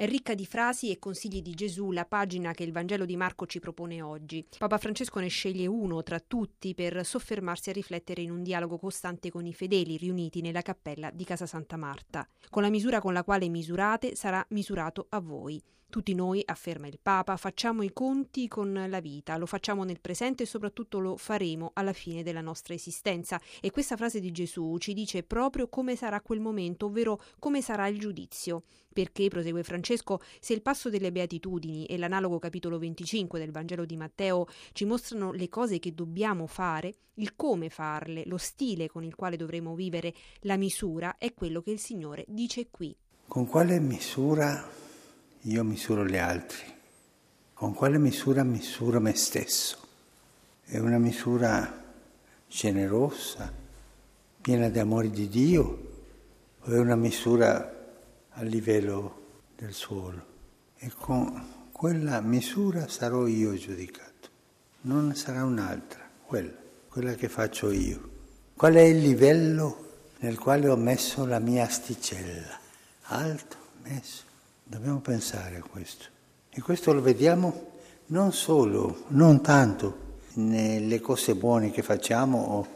È ricca di frasi e consigli di Gesù la pagina che il Vangelo di Marco ci propone oggi. Papa Francesco ne sceglie uno tra tutti per soffermarsi a riflettere in un dialogo costante con i fedeli riuniti nella cappella di Casa Santa Marta. Con la misura con la quale misurate sarà misurato a voi. Tutti noi, afferma il Papa, facciamo i conti con la vita, lo facciamo nel presente e soprattutto lo faremo alla fine della nostra esistenza. E questa frase di Gesù ci dice proprio come sarà quel momento, ovvero come sarà il giudizio. Perché, prosegue Francesco, se il passo delle beatitudini e l'analogo capitolo 25 del Vangelo di Matteo ci mostrano le cose che dobbiamo fare, il come farle, lo stile con il quale dovremo vivere, la misura, è quello che il Signore dice qui. Con quale misura io misuro gli altri, con quale misura misuro me stesso. È una misura generosa, piena di amore di Dio, o è una misura a livello del suolo? E con quella misura sarò io giudicato, non sarà un'altra, quella, quella che faccio io. Qual è il livello nel quale ho messo la mia asticella? Alto, messo Dobbiamo pensare a questo. E questo lo vediamo non solo, non tanto nelle cose buone che facciamo o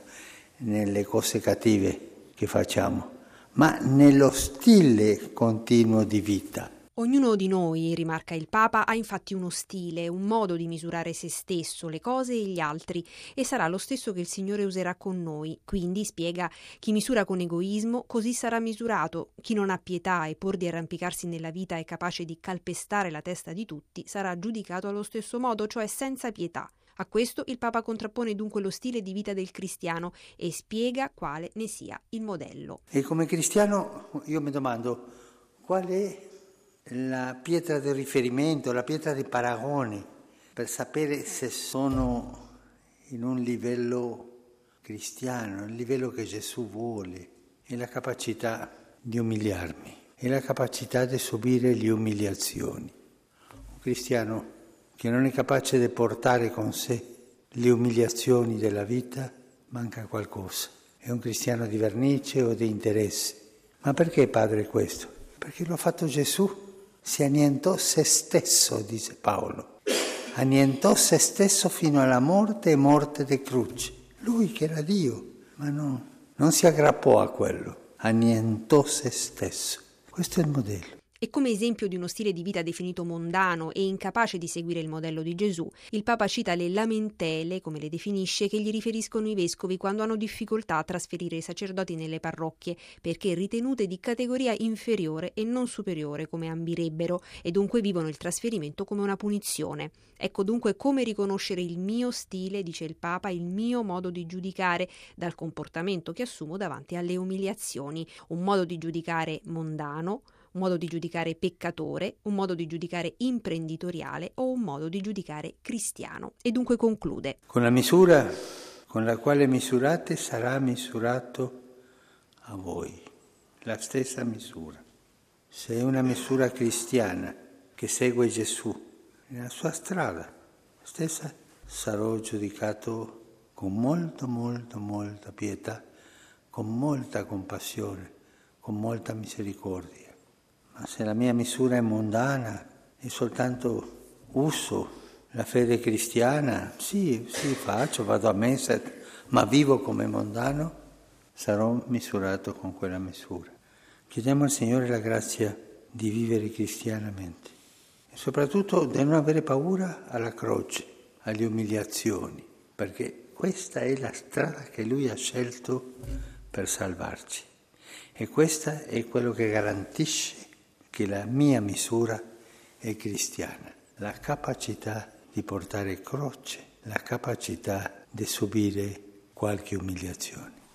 nelle cose cattive che facciamo, ma nello stile continuo di vita. Ognuno di noi, rimarca il Papa, ha infatti uno stile, un modo di misurare se stesso, le cose e gli altri, e sarà lo stesso che il Signore userà con noi. Quindi, spiega, chi misura con egoismo, così sarà misurato. Chi non ha pietà e pur di arrampicarsi nella vita è capace di calpestare la testa di tutti, sarà giudicato allo stesso modo, cioè senza pietà. A questo il Papa contrappone dunque lo stile di vita del cristiano e spiega quale ne sia il modello. E come cristiano io mi domando qual è la pietra di riferimento, la pietra di paragone per sapere se sono in un livello cristiano, il livello che Gesù vuole, è la capacità di umiliarmi, è la capacità di subire le umiliazioni. Un cristiano che non è capace di portare con sé le umiliazioni della vita, manca qualcosa. È un cristiano di vernice o di interesse. Ma perché padre questo? Perché lo ha fatto Gesù si annientò se stesso, dice Paolo. Annientò se stesso fino alla morte e morte di croce. Lui che era Dio, ma no, non si aggrappò a quello, annientò se stesso. Questo è il modello. E come esempio di uno stile di vita definito mondano e incapace di seguire il modello di Gesù, il Papa cita le lamentele, come le definisce, che gli riferiscono i vescovi quando hanno difficoltà a trasferire i sacerdoti nelle parrocchie, perché ritenute di categoria inferiore e non superiore come ambirebbero, e dunque vivono il trasferimento come una punizione. Ecco dunque come riconoscere il mio stile, dice il Papa, il mio modo di giudicare dal comportamento che assumo davanti alle umiliazioni, un modo di giudicare mondano, un modo di giudicare peccatore, un modo di giudicare imprenditoriale o un modo di giudicare cristiano. E dunque conclude. Con la misura con la quale misurate sarà misurato a voi, la stessa misura. Se è una misura cristiana che segue Gesù nella sua strada, stessa sarò giudicato con molto, molto, molta pietà, con molta compassione, con molta misericordia. Ma se la mia misura è mondana e soltanto uso la fede cristiana, sì, sì, faccio, vado a messa, ma vivo come mondano, sarò misurato con quella misura. Chiediamo al Signore la grazia di vivere cristianamente e soprattutto di non avere paura alla croce, alle umiliazioni, perché questa è la strada che Lui ha scelto per salvarci e questa è quello che garantisce che la mia misura è cristiana, la capacità di portare croce, la capacità di subire qualche umiliazione.